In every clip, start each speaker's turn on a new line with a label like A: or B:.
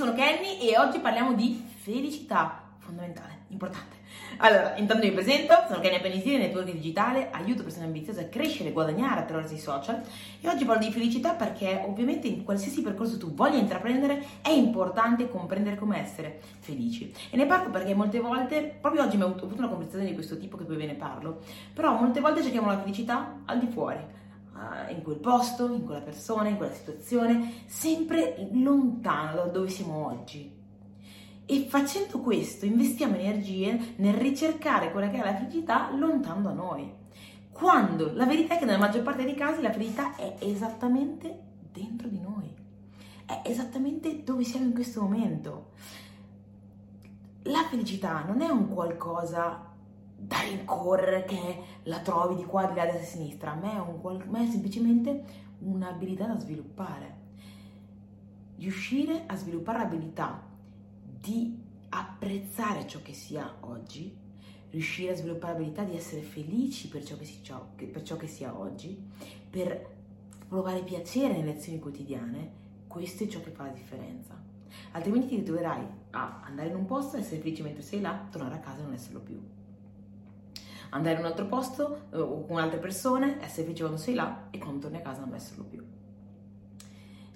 A: sono Kenny e oggi parliamo di felicità, fondamentale, importante. Allora, intanto mi presento, sono Kenny Appenisini, network digitale, aiuto persone ambiziose a crescere e guadagnare attraverso i social e oggi parlo di felicità perché ovviamente in qualsiasi percorso tu voglia intraprendere è importante comprendere come essere felici. E ne parlo perché molte volte, proprio oggi mi ho avuto una conversazione di questo tipo che poi ve ne parlo, però molte volte cerchiamo la felicità al di fuori, in quel posto, in quella persona, in quella situazione, sempre lontano da dove siamo oggi. E facendo questo investiamo energie nel ricercare quella che è la felicità lontano da noi. Quando la verità è che nella maggior parte dei casi la felicità è esattamente dentro di noi, è esattamente dove siamo in questo momento. La felicità non è un qualcosa da rincorrere che la trovi di qua, di là, di e sinistra, ma è, un, ma è semplicemente un'abilità da sviluppare. Riuscire a sviluppare l'abilità di apprezzare ciò che si ha oggi, riuscire a sviluppare l'abilità di essere felici per ciò che, si, per ciò che si ha oggi, per provare piacere nelle azioni quotidiane, questo è ciò che fa la differenza. Altrimenti ti troverai a andare in un posto, essere felice mentre sei là, tornare a casa e non esserlo più. Andare in un altro posto eh, o con altre persone, essere felice quando sei là e quando torni a casa non esserlo più.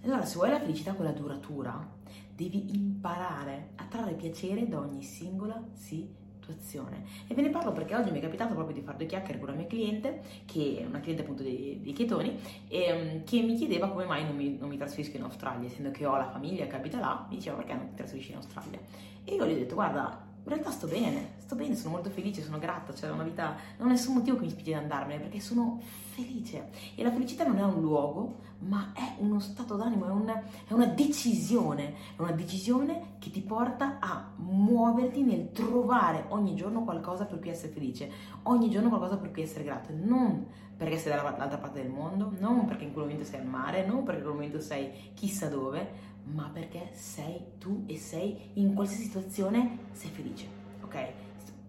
A: Allora, se vuoi la felicità quella duratura, devi imparare a trarre piacere da ogni singola situazione. E ve ne parlo perché oggi mi è capitato proprio di fare due chiacchiere con una mia cliente, che è una cliente appunto dei, dei chetoni, e, um, che mi chiedeva come mai non mi, non mi, trasferisco in Australia, essendo che ho la famiglia che abita là, mi diceva perché non ti trasferisci in Australia. E io gli ho detto, guarda, in realtà sto bene, sto bene, sono molto felice, sono grata, cioè una vita, non ho nessun motivo che mi spinge ad andarmene perché sono felice. E la felicità non è un luogo, ma è uno stato d'animo, è una, è una decisione, è una decisione che ti porta a muoverti nel trovare ogni giorno qualcosa per cui essere felice, ogni giorno qualcosa per cui essere grato, non perché sei dall'altra parte del mondo, non perché in quel momento sei al mare, non perché in quel momento sei chissà dove, ma perché sei tu e sei in qualsiasi situazione sei felice, ok?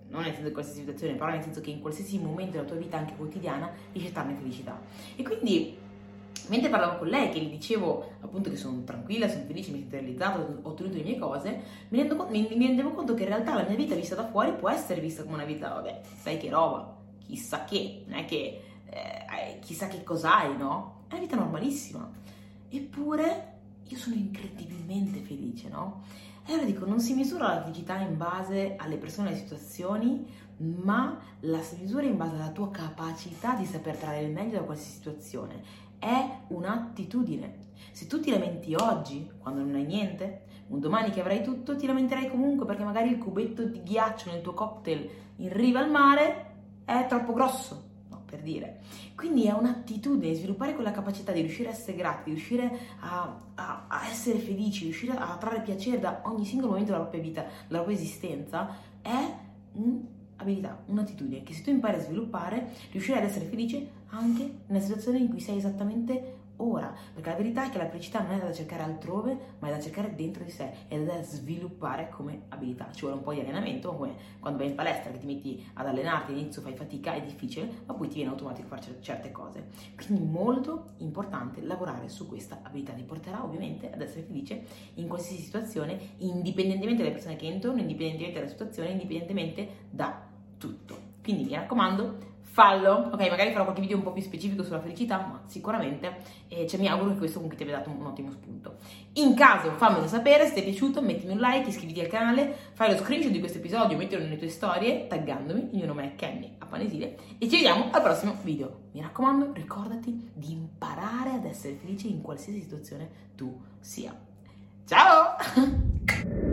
A: Non nel senso di qualsiasi situazione, però nel senso che in qualsiasi momento della tua vita, anche quotidiana, riesci a trarne felicità. E quindi, mentre parlavo con lei, che gli dicevo appunto che sono tranquilla, sono felice, mi sono realizzato, ho ottenuto le mie cose, mi, rendo, mi, mi rendevo conto che in realtà la mia vita vista da fuori può essere vista come una vita, vabbè, sai che roba, chissà che, non è che eh, chissà che cos'hai, no? È una vita normalissima. Eppure io sono incredibilmente felice, no? E allora dico, non si misura la felicità in base alle persone e alle situazioni, ma la si misura in base alla tua capacità di saper trarre il meglio da qualsiasi situazione. È un'attitudine. Se tu ti lamenti oggi, quando non hai niente, un domani che avrai tutto, ti lamenterai comunque perché magari il cubetto di ghiaccio nel tuo cocktail in riva al mare è troppo grosso per dire. Quindi è un'attitudine, sviluppare quella capacità di riuscire a essere grati, di riuscire a, a, a essere felici, riuscire a trarre piacere da ogni singolo momento della propria vita, della propria esistenza, è un'abilità, un'attitudine che se tu impari a sviluppare, riuscirai ad essere felice anche nella situazione in cui sei esattamente ora, perché la verità è che la felicità non è da cercare altrove, ma è da cercare dentro di sé è da sviluppare come abilità. Ci vuole un po' di allenamento, come quando vai in palestra che ti metti ad allenarti, all'inizio fai fatica, è difficile, ma poi ti viene automatico fare certe cose. Quindi molto importante lavorare su questa abilità, ti porterà ovviamente ad essere felice in qualsiasi situazione, indipendentemente dalle persone che entrano, indipendentemente dalla situazione, indipendentemente da tutto. Quindi mi raccomando, fallo, ok? Magari farò qualche video un po' più specifico sulla felicità, ma sicuramente, eh, cioè mi auguro che questo comunque ti abbia dato un, un ottimo spunto. In caso fammelo sapere, se ti è piaciuto mettimi un like, iscriviti al canale, fai lo screenshot di questo episodio, mettilo nelle tue storie, taggandomi, il mio nome è Kenny Appanesile e ci vediamo al prossimo video. Mi raccomando, ricordati di imparare ad essere felice in qualsiasi situazione tu sia. Ciao!